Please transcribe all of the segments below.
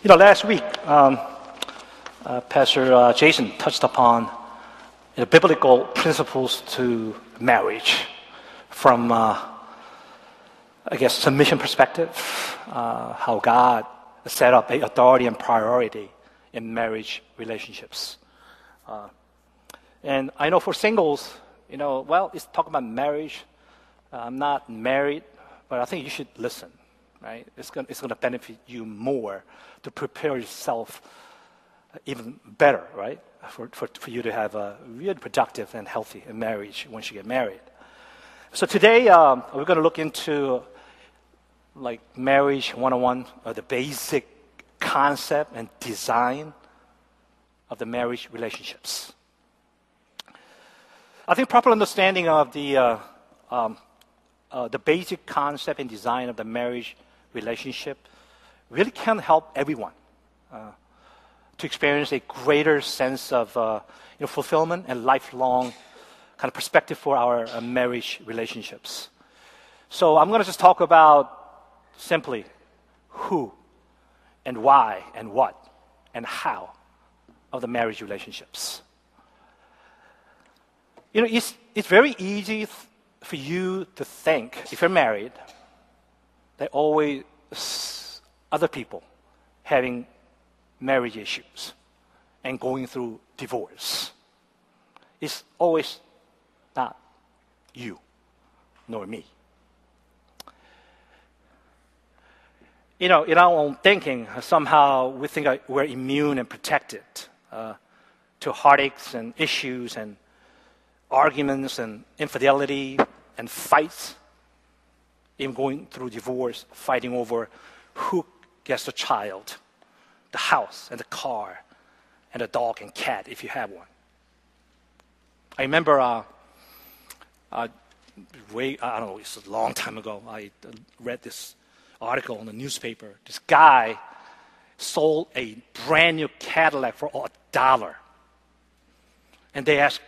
You know, last week, um, uh, Pastor uh, Jason touched upon you know, biblical principles to marriage from, uh, I guess, submission perspective, uh, how God set up authority and priority in marriage relationships. Uh, and I know for singles, you know, well, it's talking about marriage. I'm not married, but I think you should listen, right? It's going it's to benefit you more to prepare yourself even better, right? For, for, for you to have a really productive and healthy marriage once you get married. So today, um, we're going to look into like marriage 101, or the basic concept and design of the marriage relationships. I think proper understanding of the, uh, um, uh, the basic concept and design of the marriage relationship really can help everyone uh, to experience a greater sense of uh, you know, fulfillment and lifelong kind of perspective for our uh, marriage relationships. So I'm going to just talk about simply who and why and what and how of the marriage relationships. You know, it's, it's very easy for you to think, if you're married, that always other people having marriage issues and going through divorce. It's always not you nor me. You know, in our own thinking, somehow we think we're immune and protected uh, to heartaches and issues and arguments and infidelity and fights, even going through divorce, fighting over who gets the child, the house and the car, and the dog and cat if you have one. I remember uh, uh, way, I don't know, it's a long time ago, I read this article in the newspaper. This guy sold a brand new Cadillac for a dollar. And they asked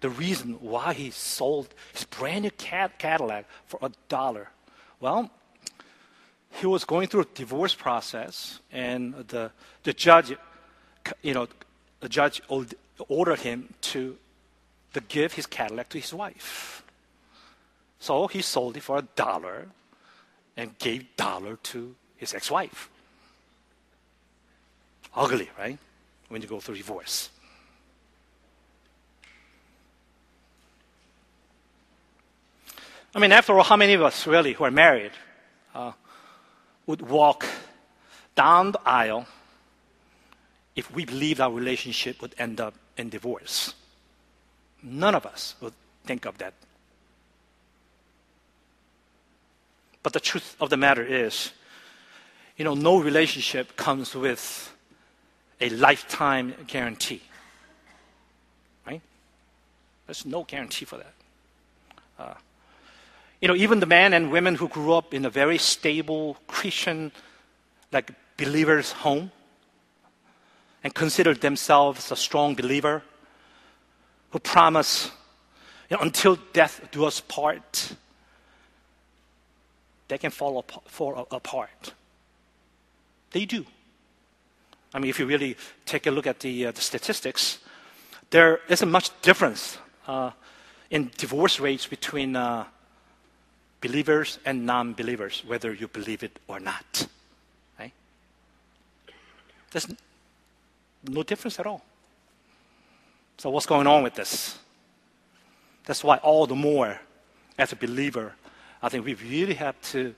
the reason why he sold his brand new Cadillac for a dollar. Well, he was going through a divorce process, and the, the judge, you know, the judge ordered him to, to give his Cadillac to his wife. So he sold it for a dollar and gave dollar to his ex-wife. Ugly, right? When you go through divorce. I mean, after all, how many of us really who are married uh, would walk down the aisle if we believed our relationship would end up in divorce? None of us would think of that. But the truth of the matter is, you know, no relationship comes with a lifetime guarantee. Right? There's no guarantee for that. Uh, you know, even the men and women who grew up in a very stable Christian, like believers' home, and considered themselves a strong believer, who promise, you know, until death do us part, they can fall, apart, fall apart. They do. I mean, if you really take a look at the, uh, the statistics, there isn't much difference uh, in divorce rates between uh, believers and non believers, whether you believe it or not. Right? There's no difference at all. So, what's going on with this? That's why, all the more, as a believer, I think we really have to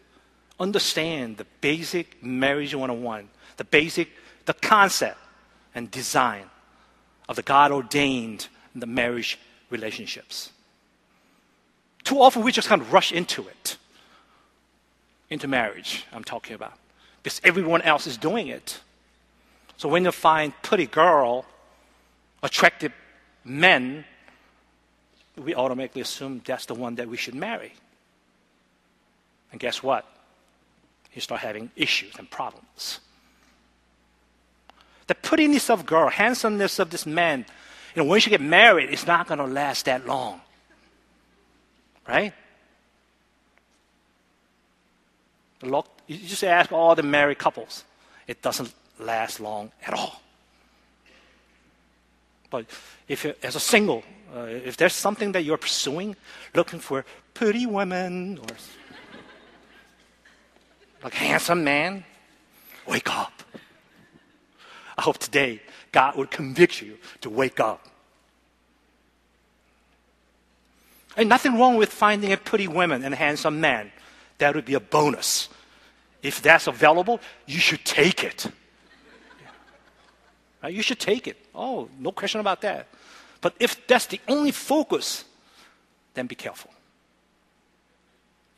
understand the basic marriage 101, the basic, the concept and design of the God ordained the marriage relationships. Too often we just kind of rush into it, into marriage, I'm talking about, because everyone else is doing it. So when you find pretty girl, attractive men, we automatically assume that's the one that we should marry. And guess what? You start having issues and problems. The prettiness of girl, handsomeness of this man, you know, once you get married, it's not going to last that long. Right? Look, you just ask all the married couples. It doesn't last long at all. But if as a single, uh, if there's something that you're pursuing, looking for pretty women or like handsome man, wake up. I hope today God would convict you to wake up. And nothing wrong with finding a pretty woman and a handsome man. That would be a bonus. If that's available, you should take it. Right? You should take it. Oh, no question about that. But if that's the only focus, then be careful.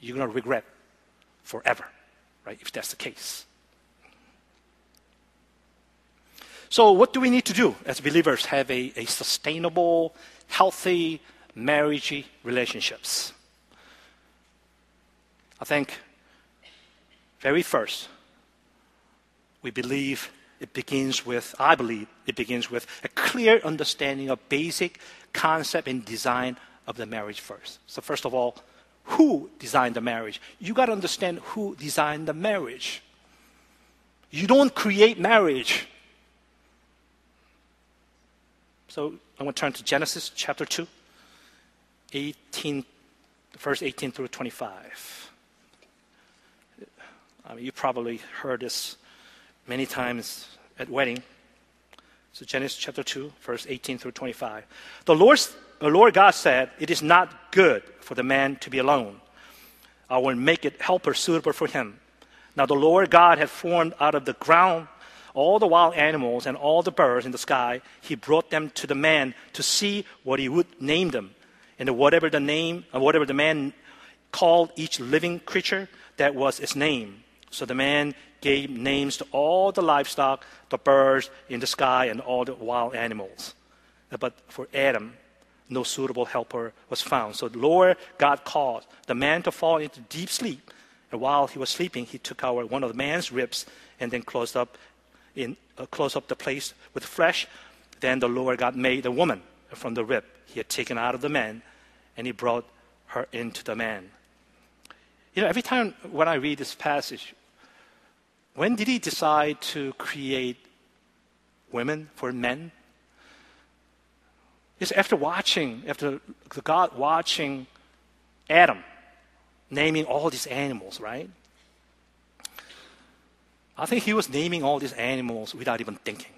You're going to regret forever, right? If that's the case. So, what do we need to do as believers? Have a, a sustainable, healthy marriage relationships. I think, very first, we believe it begins with, I believe it begins with a clear understanding of basic concept and design of the marriage first. So, first of all, who designed the marriage? You got to understand who designed the marriage. You don't create marriage. So, I'm going to turn to Genesis chapter 2, 18, verse 18 through 25. I mean, you probably heard this many times at wedding. So Genesis chapter 2, verse 18 through 25. The Lord, the Lord God said, It is not good for the man to be alone. I will make it helper suitable for him. Now the Lord God had formed out of the ground all the wild animals and all the birds in the sky. He brought them to the man to see what he would name them. And whatever the name, whatever the man called each living creature, that was its name. So the man gave names to all the livestock, the birds in the sky, and all the wild animals. But for Adam, no suitable helper was found. So the Lord God caused the man to fall into deep sleep. And while he was sleeping, he took out one of the man's ribs and then closed up, in, uh, closed up the place with flesh. Then the Lord God made the woman from the rib he had taken out of the man, and he brought her into the man. You know, every time when I read this passage, when did he decide to create women for men? It's after watching, after the God watching Adam naming all these animals, right? I think he was naming all these animals without even thinking.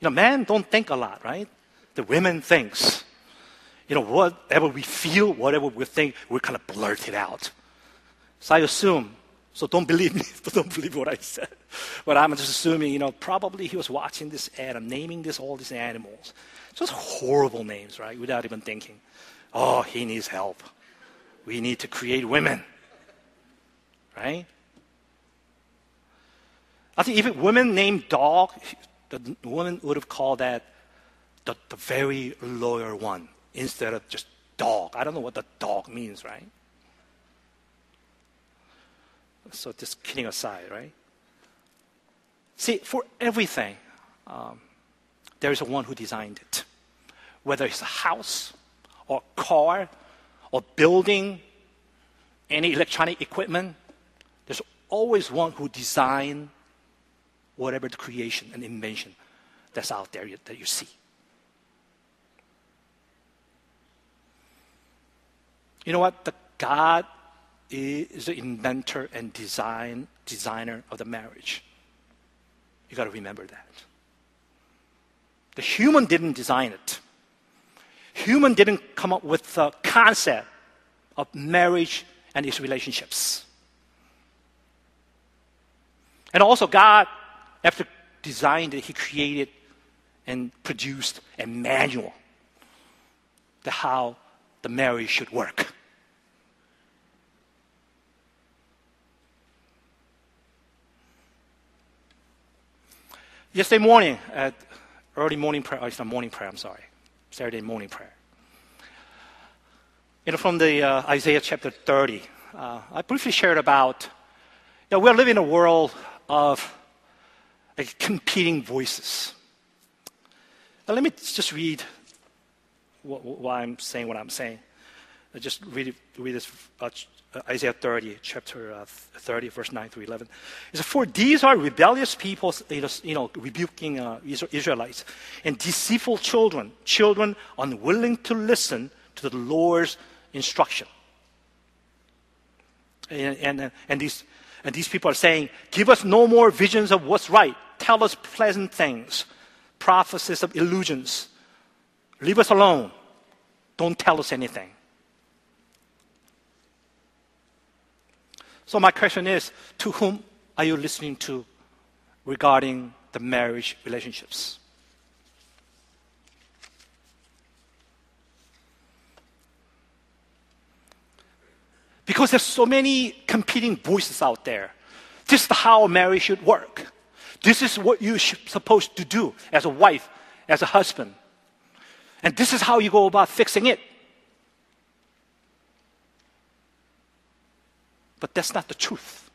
You know, men don't think a lot, right? The women thinks. You know, whatever we feel, whatever we think, we kind of blurt it out. So I assume so don't believe me. don't believe what I said. But I'm just assuming, you know, probably he was watching this Adam, naming this all these animals. Just horrible names, right? Without even thinking. Oh, he needs help. We need to create women. Right? I think if women named dog, the woman would have called that the, the very loyal one instead of just dog. I don't know what the dog means, right? So just kidding aside, right? See, for everything, um, there is a one who designed it. Whether it's a house or car or building, any electronic equipment, there's always one who designed whatever the creation and invention that's out there that you see. You know what? The God is the inventor and design, designer of the marriage. You got to remember that. The human didn't design it. Human didn't come up with the concept of marriage and its relationships. And also, God, after designed it, He created and produced a manual to how the marriage should work. Yesterday morning, at early morning prayer, oh, it's not morning prayer, I'm sorry, Saturday morning prayer. You know, from the uh, Isaiah chapter 30, uh, I briefly shared about, you know, we're living in a world of like, competing voices. Now, let me just read what, why I'm saying what I'm saying. Just read, read this uh, uh, Isaiah 30, chapter uh, 30, verse 9 through 11. It says, For these are rebellious people, you know, rebuking uh, Israelites, and deceitful children, children unwilling to listen to the Lord's instruction. And, and, and, these, and these people are saying, Give us no more visions of what's right. Tell us pleasant things, prophecies of illusions. Leave us alone. Don't tell us anything. So, my question is to whom are you listening to regarding the marriage relationships? Because there's so many competing voices out there. This is how marriage should work. This is what you're supposed to do as a wife, as a husband. And this is how you go about fixing it. But that's not the truth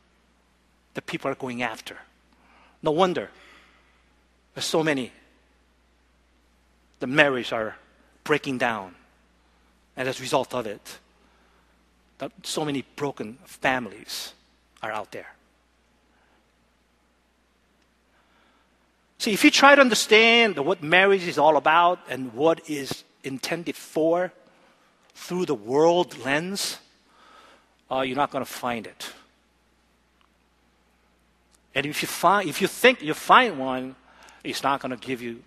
that people are going after. No wonder there's so many. The marriages are breaking down. And as a result of it, that so many broken families are out there. See, if you try to understand what marriage is all about and what is intended for through the world lens, uh, you're not going to find it. And if you, find, if you think you find one, it's not going to give you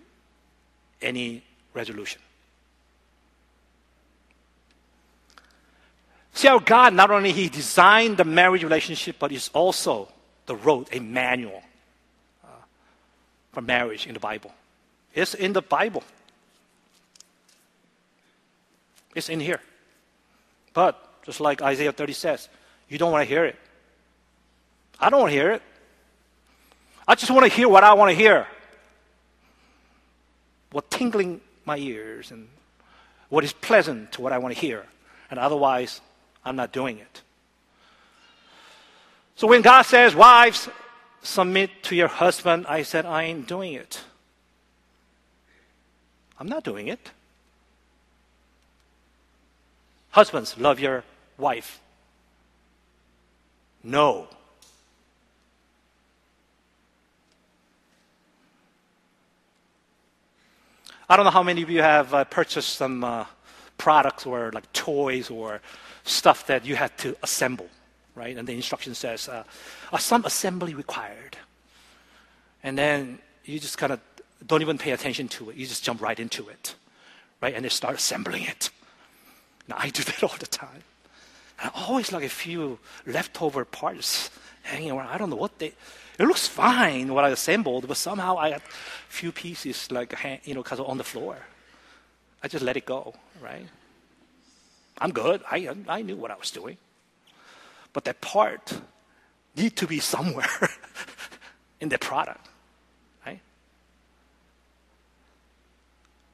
any resolution. See how God not only He designed the marriage relationship, but He's also the wrote a manual uh, for marriage in the Bible. It's in the Bible. It's in here. But just like Isaiah 30 says. You don't want to hear it. I don't want to hear it. I just want to hear what I want to hear. What tingling my ears and what is pleasant to what I want to hear. And otherwise, I'm not doing it. So when God says, Wives, submit to your husband, I said, I ain't doing it. I'm not doing it. Husbands, love your wife? No. I don't know how many of you have uh, purchased some uh, products or like toys or stuff that you had to assemble, right? And the instruction says uh, some assembly required. And then you just kind of don't even pay attention to it. You just jump right into it, right? And they start assembling it. Now, I do that all the time. Always like a few leftover parts hanging around. I don't know what they. It looks fine what I assembled, but somehow I had a few pieces like you know, cause on the floor. I just let it go, right? I'm good. I I knew what I was doing, but that part need to be somewhere in the product, right?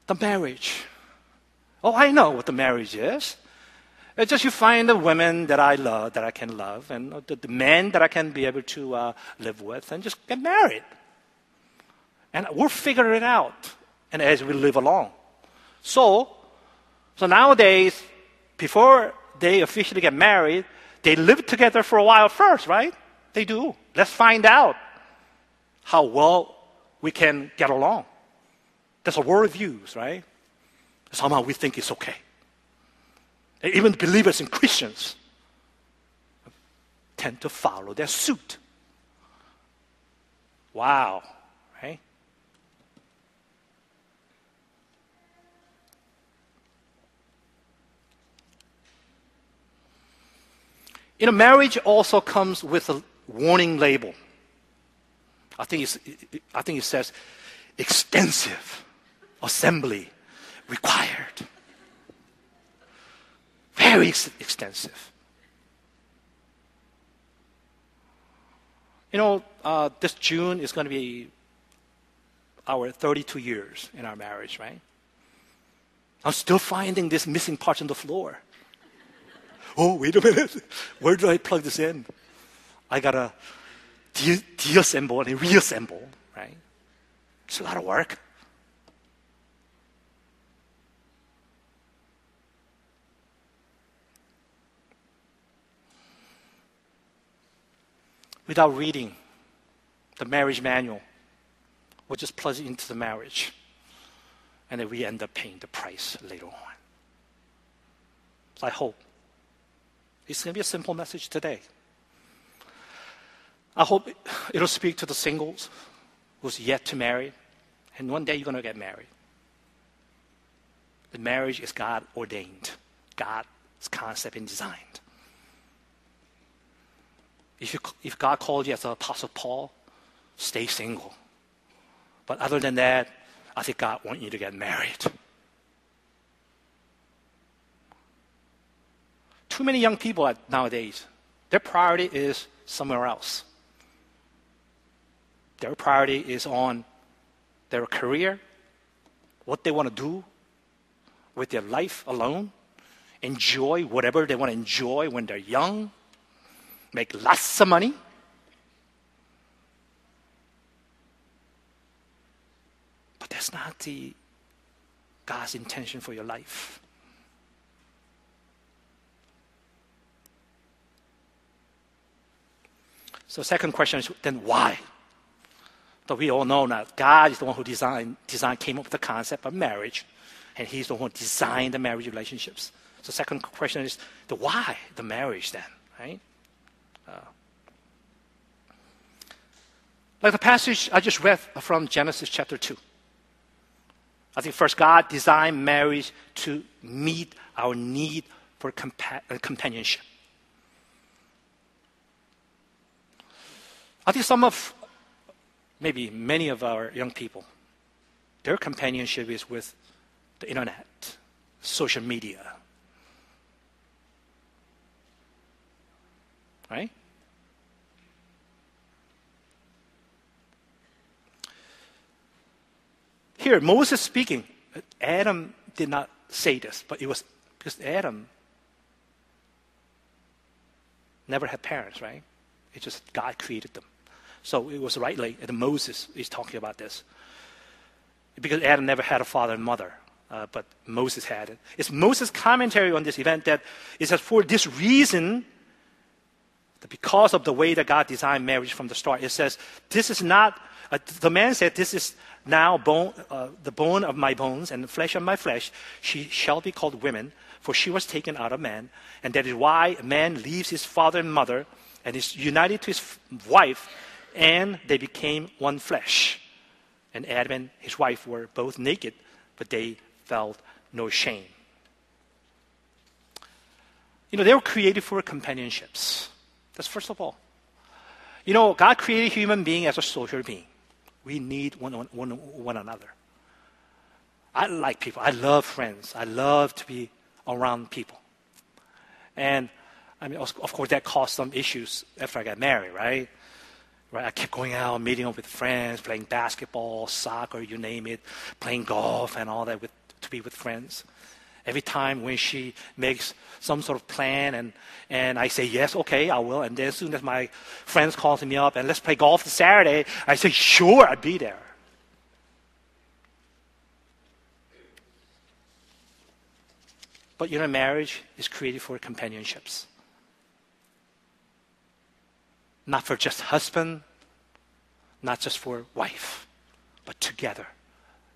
The marriage. Oh, I know what the marriage is. It's just you find the women that I love, that I can love, and the, the men that I can be able to uh, live with, and just get married. And we'll figure it out, and as we live along. So, so nowadays, before they officially get married, they live together for a while first, right? They do. Let's find out how well we can get along. That's a worldviews, right? Somehow we think it's okay. Even believers and Christians tend to follow their suit. Wow, right? You know, marriage also comes with a warning label. I think, it's, I think it says extensive assembly required very ex- extensive. You know, uh, this June is going to be our 32 years in our marriage, right? I'm still finding this missing part on the floor. Oh, wait a minute. Where do I plug this in? I gotta de- deassemble and reassemble, right? It's a lot of work. Without reading the marriage manual. We'll just plunge into the marriage. And then we end up paying the price later on. So I hope it's going to be a simple message today. I hope it'll speak to the singles who's yet to marry, and one day you're going to get married. The marriage is God ordained, God's concept and designed. If, you, if God called you as an Apostle Paul, stay single. But other than that, I think God wants you to get married. Too many young people nowadays, their priority is somewhere else. Their priority is on their career, what they want to do with their life alone, enjoy whatever they want to enjoy when they're young, make lots of money. But that's not the God's intention for your life. So second question is then why? But we all know that God is the one who designed, designed came up with the concept of marriage, and He's the one who designed the marriage relationships. So second question is the why the marriage then, right? Uh, like the passage I just read from Genesis chapter 2. I think first, God designed marriage to meet our need for compa- uh, companionship. I think some of maybe many of our young people, their companionship is with the internet, social media. Right? Here, Moses speaking, Adam did not say this, but it was because Adam never had parents, right? It's just God created them. So it was rightly that Moses is talking about this. Because Adam never had a father and mother, uh, but Moses had it. It's Moses' commentary on this event that it says, for this reason, because of the way that God designed marriage from the start, it says, this is not, uh, the man said, this is now bone, uh, the bone of my bones and the flesh of my flesh. She shall be called women, for she was taken out of man. And that is why a man leaves his father and mother and is united to his wife, and they became one flesh. And Adam and his wife were both naked, but they felt no shame. You know, they were created for companionships. That's first of all. You know, God created human being as a social being. We need one, one, one another. I like people. I love friends. I love to be around people. And I mean, of course, that caused some issues after I got married, right? Right, I kept going out, meeting up with friends, playing basketball, soccer, you name it, playing golf and all that with, to be with friends. Every time when she makes some sort of plan and, and I say, yes, okay, I will. And then as soon as my friends calls me up and let's play golf this Saturday, I say, sure, I'll be there. But you know, marriage is created for companionships. not for just husband, not just for wife, but together,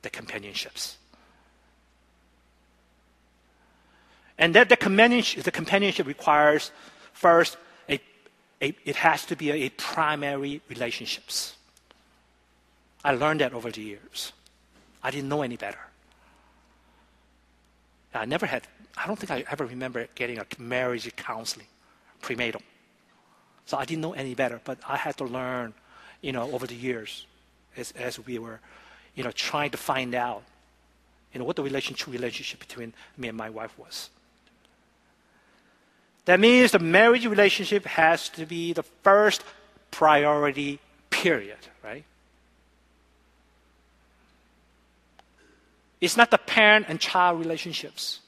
the companionships. And that the companionship, the companionship requires first, a, a, it has to be a, a primary relationships. I learned that over the years. I didn't know any better. I never had, I don't think I ever remember getting a marriage counseling, prenatal. So I didn't know any better, but I had to learn, you know, over the years as, as we were, you know, trying to find out, you know, what the relationship between me and my wife was. That means the marriage relationship has to be the first priority, period, right? It's not the parent and child relationships.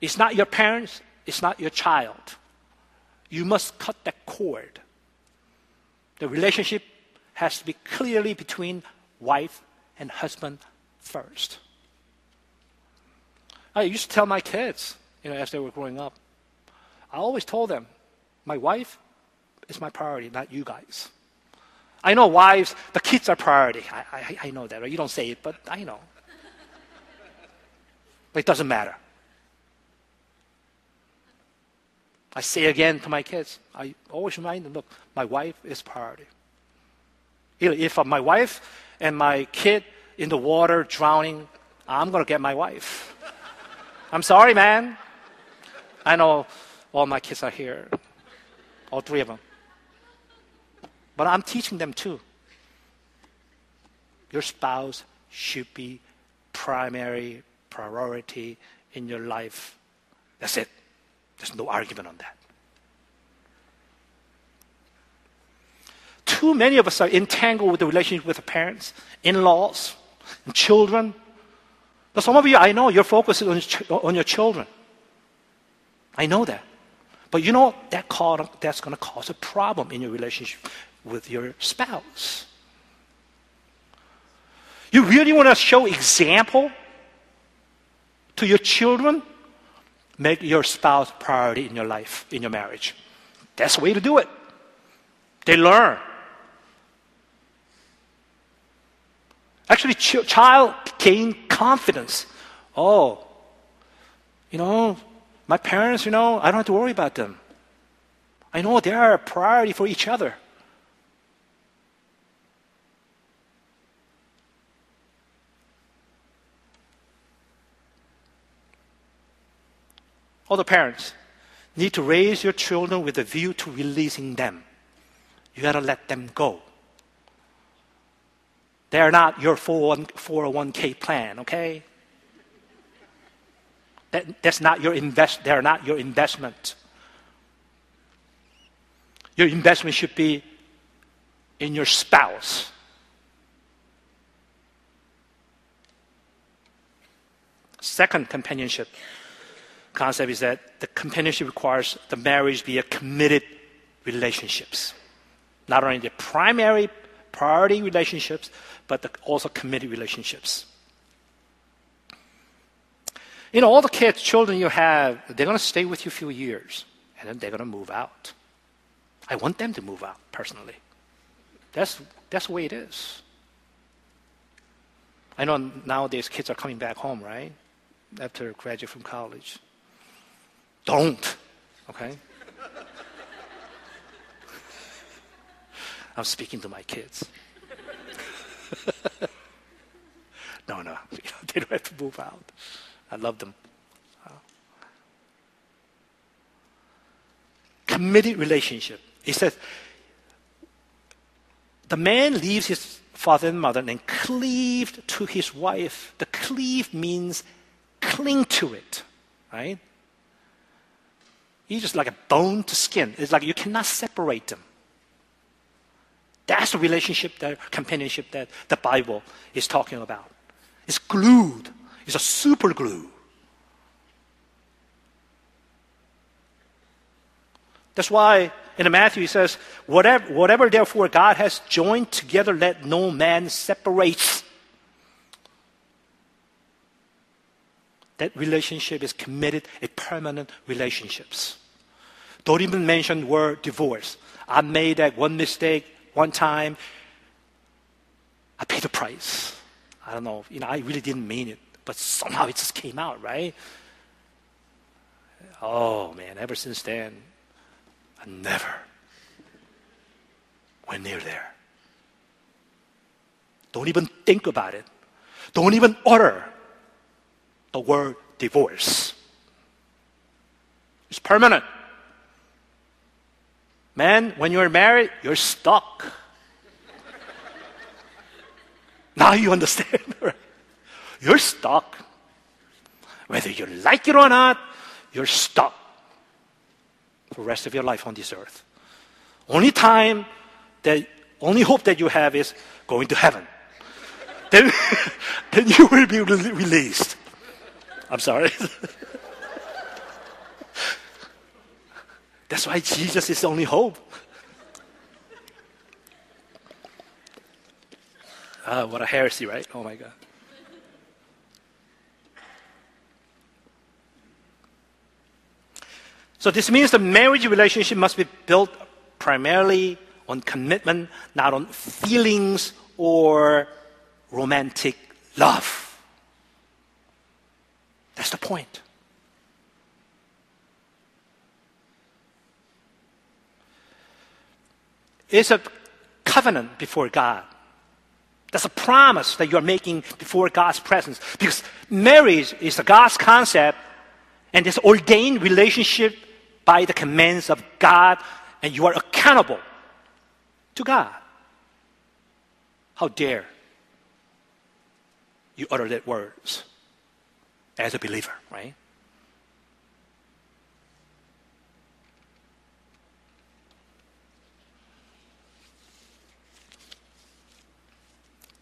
It's not your parents, it's not your child. You must cut that cord. The relationship has to be clearly between wife and husband first. Oh, I used to tell my kids, you know, as they were growing up, I always told them, my wife is my priority, not you guys. I know wives, the kids are priority. I, I, I know that. Right? You don't say it, but I know. But it doesn't matter. I say again to my kids, I always remind them, look, my wife is priority. If my wife and my kid in the water drowning, I'm going to get my wife. I'm sorry, man. I know all my kids are here, all three of them. But I'm teaching them too. Your spouse should be primary priority in your life. That's it. There's no argument on that. Too many of us are entangled with the relationship with the parents, in laws, and children. But some of you, I know, you're focused on, on your children. I know that. But you know, that cause, that's going to cause a problem in your relationship with your spouse. You really want to show example to your children? Make your spouse priority in your life, in your marriage. That's the way to do it. They learn. Actually, ch- child gain confidence. Oh, you know, my parents, you know, I don't have to worry about them. I know they are a priority for each other. All the parents need to raise your children with a view to releasing them. You got to let them go. They are not your 401k plan, okay? That, that's not your invest, they're not your investment. Your investment should be in your spouse. Second, companionship concept is that the companionship requires the marriage be a committed relationships. Not only the primary priority relationships, but the, also committed relationships. You know, all the kids, children you have, they're going to stay with you a few years, and then they're going to move out. I want them to move out, personally. That's, that's the way it is. I know nowadays kids are coming back home, right? After graduate from college. Don't. Okay? I'm speaking to my kids. no, no, they don't have to move out. I love them. Committed relationship. He says the man leaves his father and mother and cleaved to his wife. The cleave means cling to it, right? He's just like a bone to skin. It's like you cannot separate them. That's the relationship, the companionship that the Bible is talking about. It's glued. It's a super glue. That's why in Matthew he says, whatever, whatever therefore God has joined together, let no man separate. That relationship is committed, a permanent relationships. Don't even mention word divorce. I made that one mistake one time. I paid the price. I don't know, you know, I really didn't mean it, but somehow it just came out, right? Oh man, ever since then, I never went near there. Don't even think about it. Don't even utter the word divorce. It's permanent. Man, when you're married, you're stuck. now you understand, right? You're stuck. Whether you like it or not, you're stuck for the rest of your life on this earth. Only time that, only hope that you have is going to heaven. then, then you will be released. I'm sorry. That's why Jesus is the only hope. Ah, what a heresy, right? Oh my God. So this means the marriage relationship must be built primarily on commitment, not on feelings or romantic love. That's the point. It's a covenant before God. That's a promise that you're making before God's presence. Because marriage is God's concept and it's ordained relationship by the commands of God, and you are accountable to God. How dare you utter that words as a believer, right?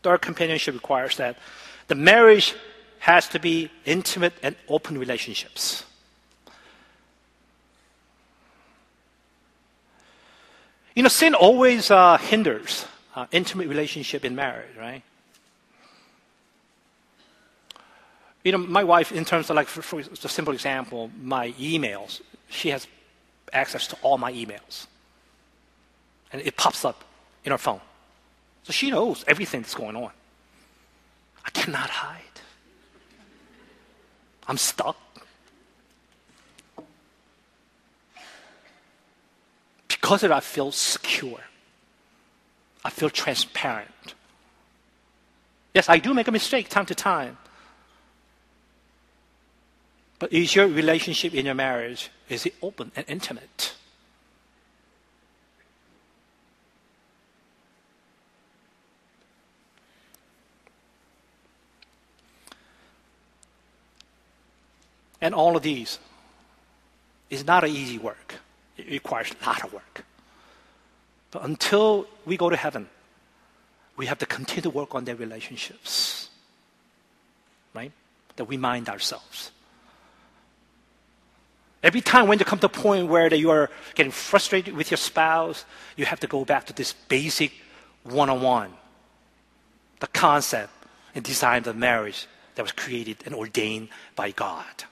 Third companionship requires that the marriage has to be intimate and open relationships. You know, sin always uh, hinders uh, intimate relationship in marriage, right? You know, my wife, in terms of like, for, for a simple example, my emails, she has access to all my emails. And it pops up in her phone. So she knows everything that's going on. I cannot hide. I'm stuck. Because of it, I feel secure. I feel transparent. Yes, I do make a mistake time to time. But is your relationship in your marriage, is it open and intimate? And all of these is not an easy work. It requires a lot of work. But until we go to heaven, we have to continue to work on their relationships. Right? That we mind ourselves. Every time when you come to a point where that you are getting frustrated with your spouse, you have to go back to this basic one on one, the concept and design of marriage that was created and ordained by God.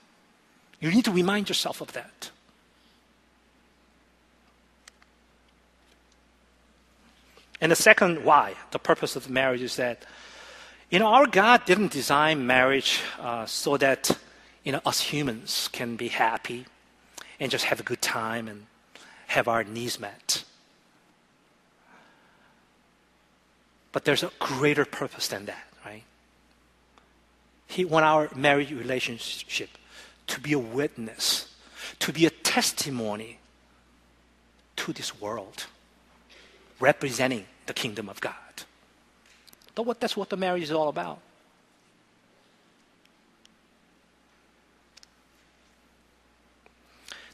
You need to remind yourself of that. And the second why, the purpose of marriage is that, you know, our God didn't design marriage uh, so that, you know, us humans can be happy and just have a good time and have our needs met. But there's a greater purpose than that, right? He want our marriage relationship to be a witness, to be a testimony to this world, representing the kingdom of God. That's what the marriage is all about.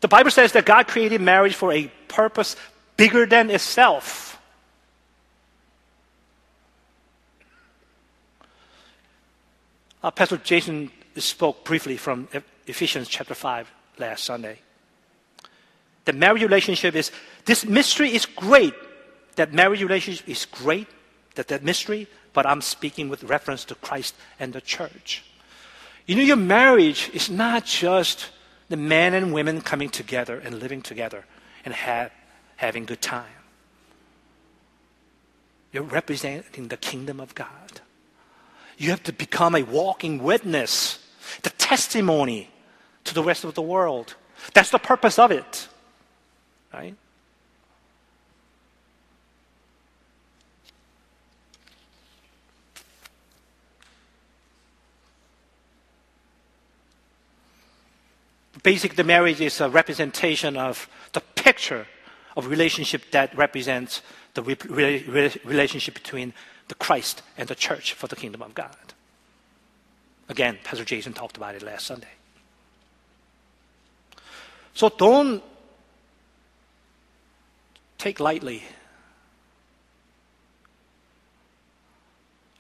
The Bible says that God created marriage for a purpose bigger than itself. Uh, Pastor Jason spoke briefly from Ephesians chapter 5 last Sunday. The marriage relationship is, this mystery is great. That marriage relationship is great, that that mystery, but I'm speaking with reference to Christ and the church. You know, your marriage is not just the men and women coming together and living together and have, having good time. You're representing the kingdom of God. You have to become a walking witness, the testimony to the rest of the world. That's the purpose of it. Right? Basically, the marriage is a representation of the picture of relationship that represents the relationship between the Christ and the church for the kingdom of God. Again, Pastor Jason talked about it last Sunday. So don't take lightly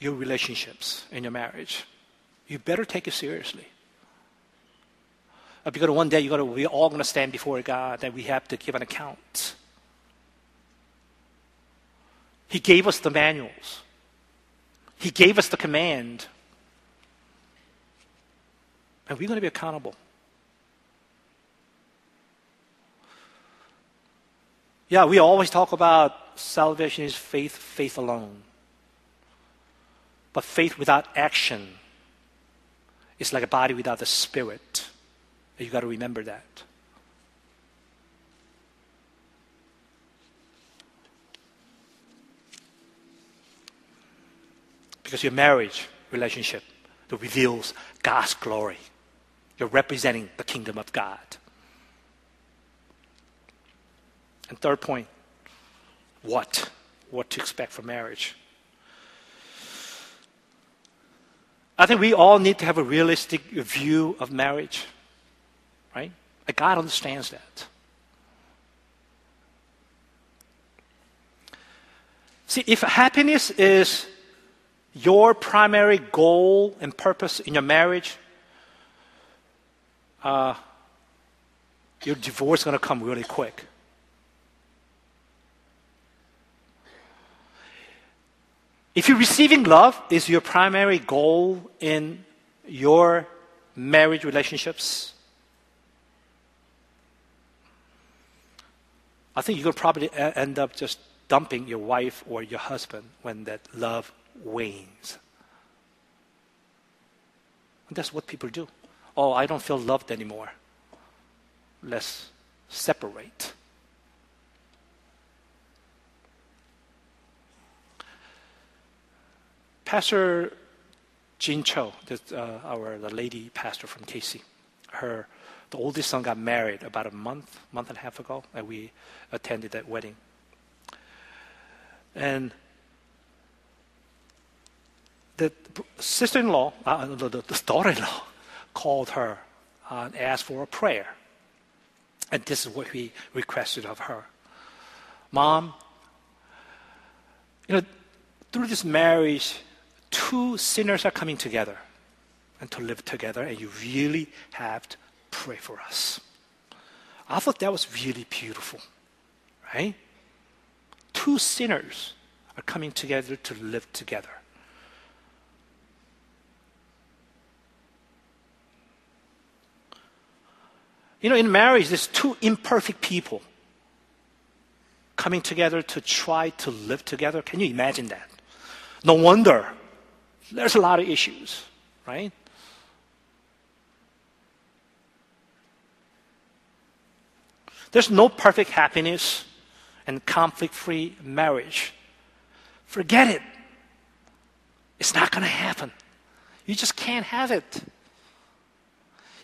your relationships in your marriage. You better take it seriously. Uh, because one day to, we're all going to stand before God and we have to give an account. He gave us the manuals. He gave us the command. And we're going to be accountable. Yeah, we always talk about salvation is faith, faith alone. But faith without action is like a body without the spirit. You got to remember that. Because your marriage relationship that reveals God's glory. You're representing the kingdom of God. And third point, what? What to expect from marriage. I think we all need to have a realistic view of marriage, right? God understands that. See, if happiness is your primary goal and purpose in your marriage, uh, your divorce is going to come really quick. If you're receiving love is your primary goal in your marriage relationships, I think to probably end up just dumping your wife or your husband when that love wanes. And that's what people do. Oh, I don't feel loved anymore. Let's separate. Pastor Jin Cho, uh, our the lady pastor from KC, her the oldest son got married about a month, month and a half ago, and we attended that wedding. And the sister-in-law, uh, the, the daughter-in-law, called her uh, and asked for a prayer. And this is what we requested of her. Mom, you know, through this marriage, two sinners are coming together and to live together, and you really have to pray for us. I thought that was really beautiful, right? Two sinners are coming together to live together. You know, in marriage, there's two imperfect people coming together to try to live together. Can you imagine that? No wonder there's a lot of issues, right? There's no perfect happiness and conflict free marriage. Forget it. It's not going to happen. You just can't have it.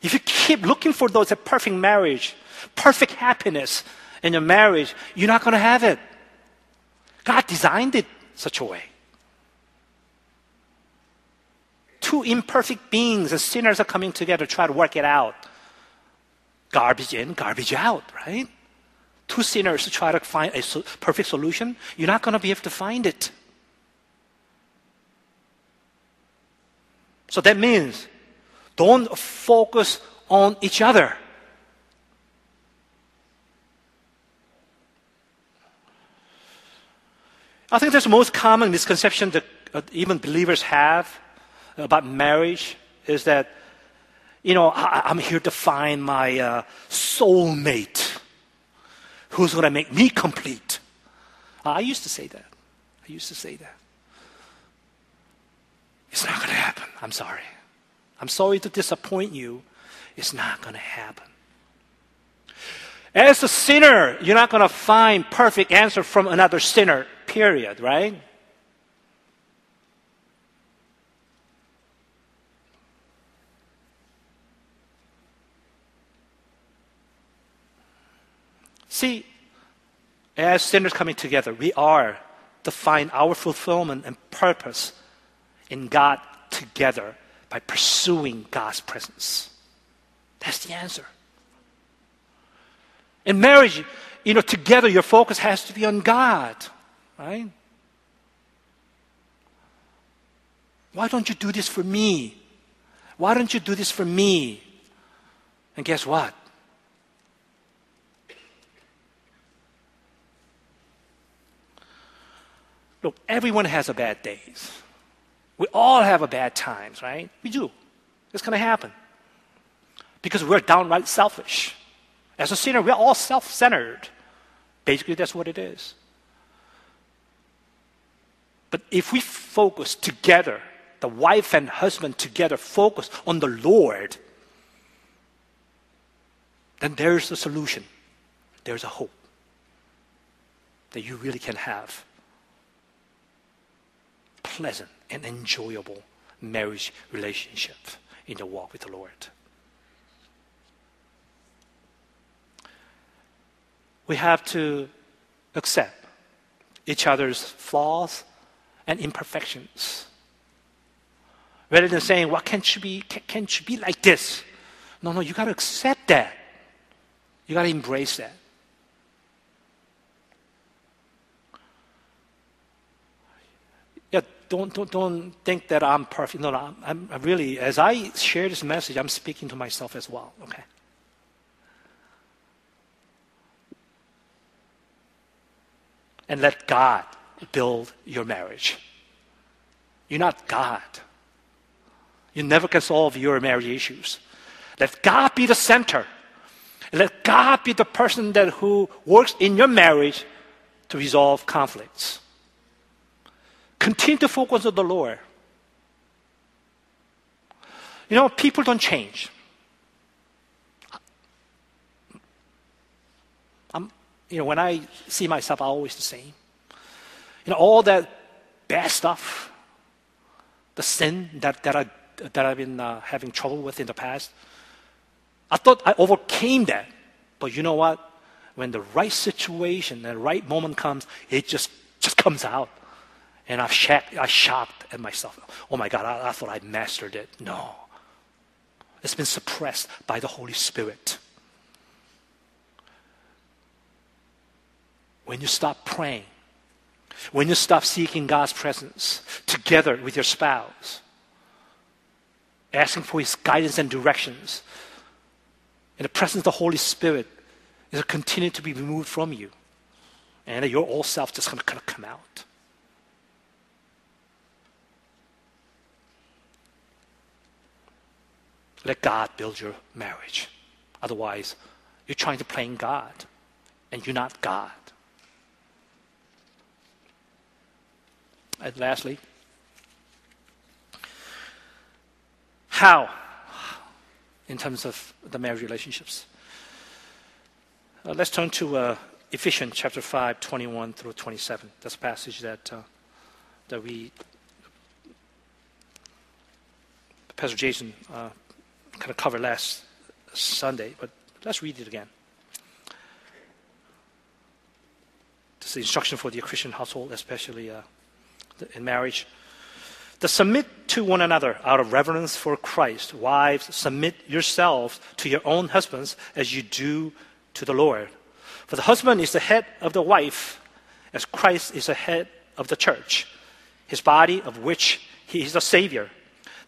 If you keep looking for those perfect marriage, perfect happiness in your marriage, you're not going to have it. God designed it such a way. Two imperfect beings and sinners are coming together to try to work it out. Garbage in, garbage out, right? Two sinners to try to find a perfect solution, you're not going to be able to find it. So that means don't focus on each other. I think that's the most common misconception that uh, even believers have about marriage is that, you know, I, am here to find my uh, soulmate who's going to make me complete. I used to say that. I used to say that. It's not going to happen. I'm sorry. I'm sorry to disappoint you. It's not going to happen. As a sinner, you're not going to find perfect answer from another sinner, period, right? See, as sinners coming together, we are to find our fulfillment and purpose in God together by pursuing God's presence. That's the answer. In marriage, you know, together your focus has to be on God, right? Why don't you do this for me? Why don't you do this for me? And guess what? Look, everyone has a bad days. We all have a bad times, right? We do. It's going to happen. Because we're downright selfish. As a sinner, we're all self centered. Basically, that's what it is. But if we focus together, the wife and husband together focus on the Lord, then there's a solution. There's a hope that you really can have pleasant and enjoyable marriage relationship in the walk with the Lord. We have to accept each other's flaws and imperfections. Rather than saying, "Why can't you be? Can't you be like this?" No, no. You got to accept that. You got to embrace that. Yeah, don't, don't, don't think that I'm perfect. No, no, I'm, I'm really, as I share this message, I'm speaking to myself as well, okay? And let God build your marriage. You're not God. You never can solve your marriage issues. Let God be the center. Let God be the person that who works in your marriage to resolve conflicts. Continue to focus on the Lord. You know, people don't change. I'm, you know, when I see myself, I'm always the same. You know, all that bad stuff, the sin that, that, I, that I've been uh, having trouble with in the past, I thought I overcame that. But you know what? When the right situation, the right moment comes, it just, just comes out. And I shocked, I shocked at myself. Oh my God, I, I thought I mastered it. No. It's been suppressed by the Holy Spirit. When you stop praying, when you stop seeking God's presence together with your spouse, asking for His guidance and directions, in the presence of the Holy Spirit, is continuing to be removed from you. And your old self just going to come out. Let God build your marriage. Otherwise, you're trying to play God, and you're not God. And lastly, how, in terms of the marriage relationships? Uh, let's turn to uh, Ephesians chapter 5, 21 through 27. That's a passage that, uh, that we, Pastor Jason uh, kind of covered last Sunday, but let's read it again. This is the instruction for the Christian household, especially uh, in marriage. To submit to one another out of reverence for Christ. Wives, submit yourselves to your own husbands as you do to the Lord. For the husband is the head of the wife, as Christ is the head of the church, his body of which he is the Savior.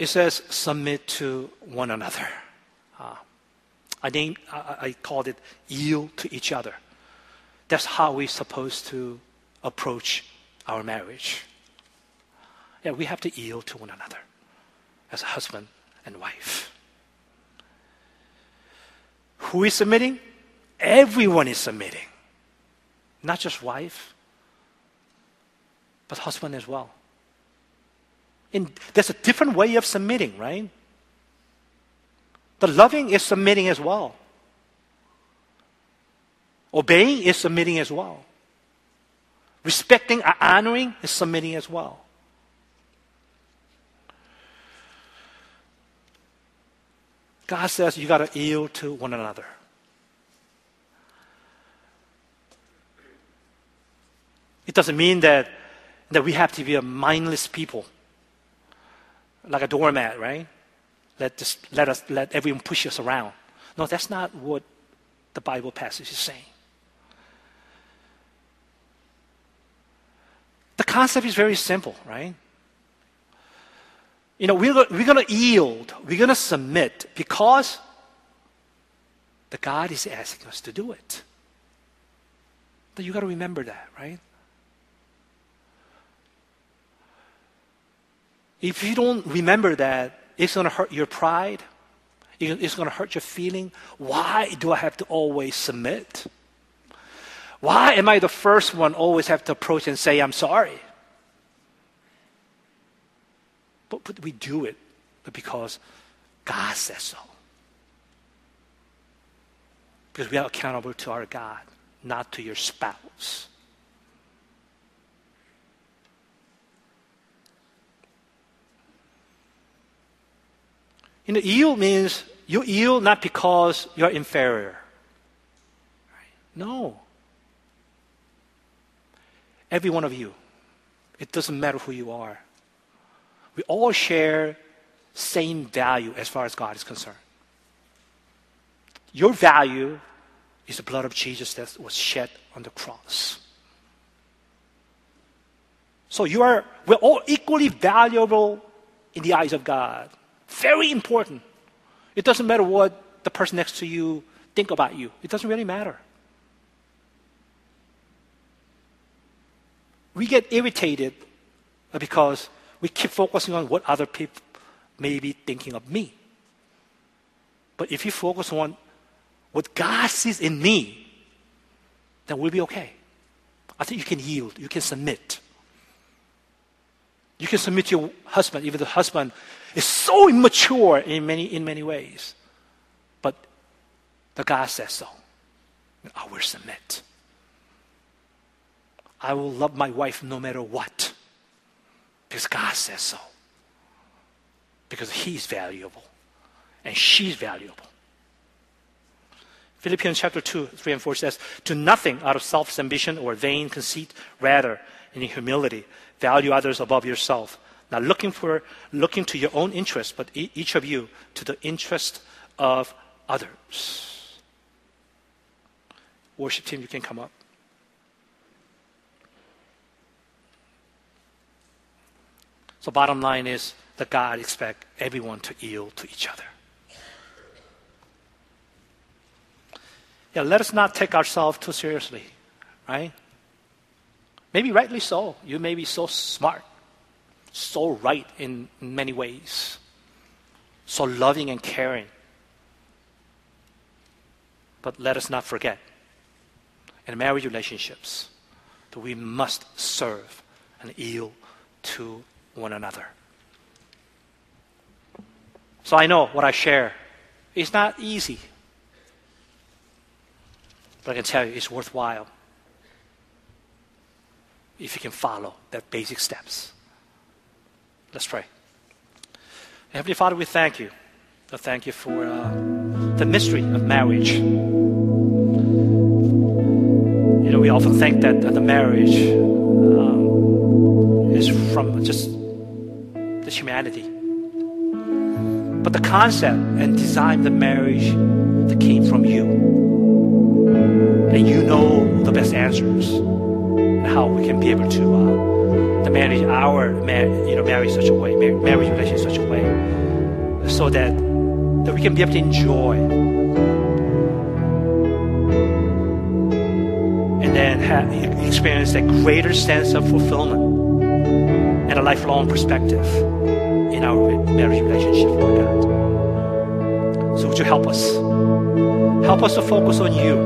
It says, submit to one another. Uh, I, named, I, I called it yield to each other. That's how we're supposed to approach our marriage. Yeah, we have to yield to one another as a husband and wife. Who is submitting? Everyone is submitting. Not just wife, but husband as well. There's a different way of submitting, right? The loving is submitting as well. Obeying is submitting as well. Respecting or honoring is submitting as well. God says you got to yield to one another. It doesn't mean that, that we have to be a mindless people like a doormat, right? let, this, let, us, let everyone push us around. No, that's not what the Bible passage is saying. The concept is very simple, right? You know, we're, we're going to yield, we're going to submit because the God is asking us to do it. But you got to remember that, right? If you don't remember that, it's going to hurt your pride. It's going to hurt your feeling. Why do I have to always submit? Why am I the first one always have to approach and say, I'm sorry? But, but we do it because God says so. Because we are accountable to our God, not to your spouse. You know, yield means you yield not because you're inferior. No. Every one of you, it doesn't matter who you are. We all share same value as far as God is concerned. Your value is the blood of Jesus that was shed on the cross. So you are we're all equally valuable in the eyes of God. Very important. It doesn't matter what the person next to you think about you. It doesn't really matter. We get irritated because we keep focusing on what other people may be thinking of me. But if you focus on what God sees in me, then we'll be okay. I think you can yield, you can submit. You can submit to your husband, even the husband is so immature in many, in many ways. But the God says so. I will submit. I will love my wife no matter what. Because God says so. Because he's valuable and she's valuable. Philippians chapter 2, 3 and 4 says, Do nothing out of selfish ambition or vain conceit, rather, in humility, value others above yourself not looking for looking to your own interest, but each of you to the interest of others. Worship team, you can come up. So bottom line is that God expects everyone to yield to each other. Yeah, let us not take ourselves too seriously, right? Maybe rightly so. You may be so smart so right in many ways, so loving and caring. But let us not forget, in marriage relationships, that we must serve and yield to one another. So I know what I share is not easy, but I can tell you it's worthwhile if you can follow that basic steps. Let's pray. Heavenly Father, we thank you. Thank you for uh, the mystery of marriage. You know, we often think that the marriage um, is from just the humanity. But the concept and design of the marriage that came from you. And you know the best answers how we can be able to uh, to manage our you know marriage such a way, marriage relationship such a way, so that that we can be able to enjoy and then have, experience that greater sense of fulfillment and a lifelong perspective in our marriage relationship, God. So would you help us? Help us to focus on you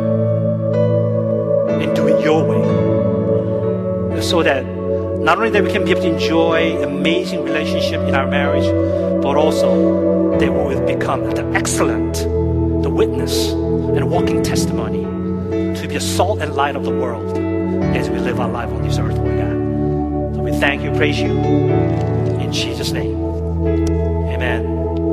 and do it your way so that not only that we can be able to enjoy amazing relationship in our marriage, but also that we will become the excellent, the witness, and walking testimony to be a salt and light of the world as we live our life on this earth, Lord God. So we thank you, praise you. In Jesus' name.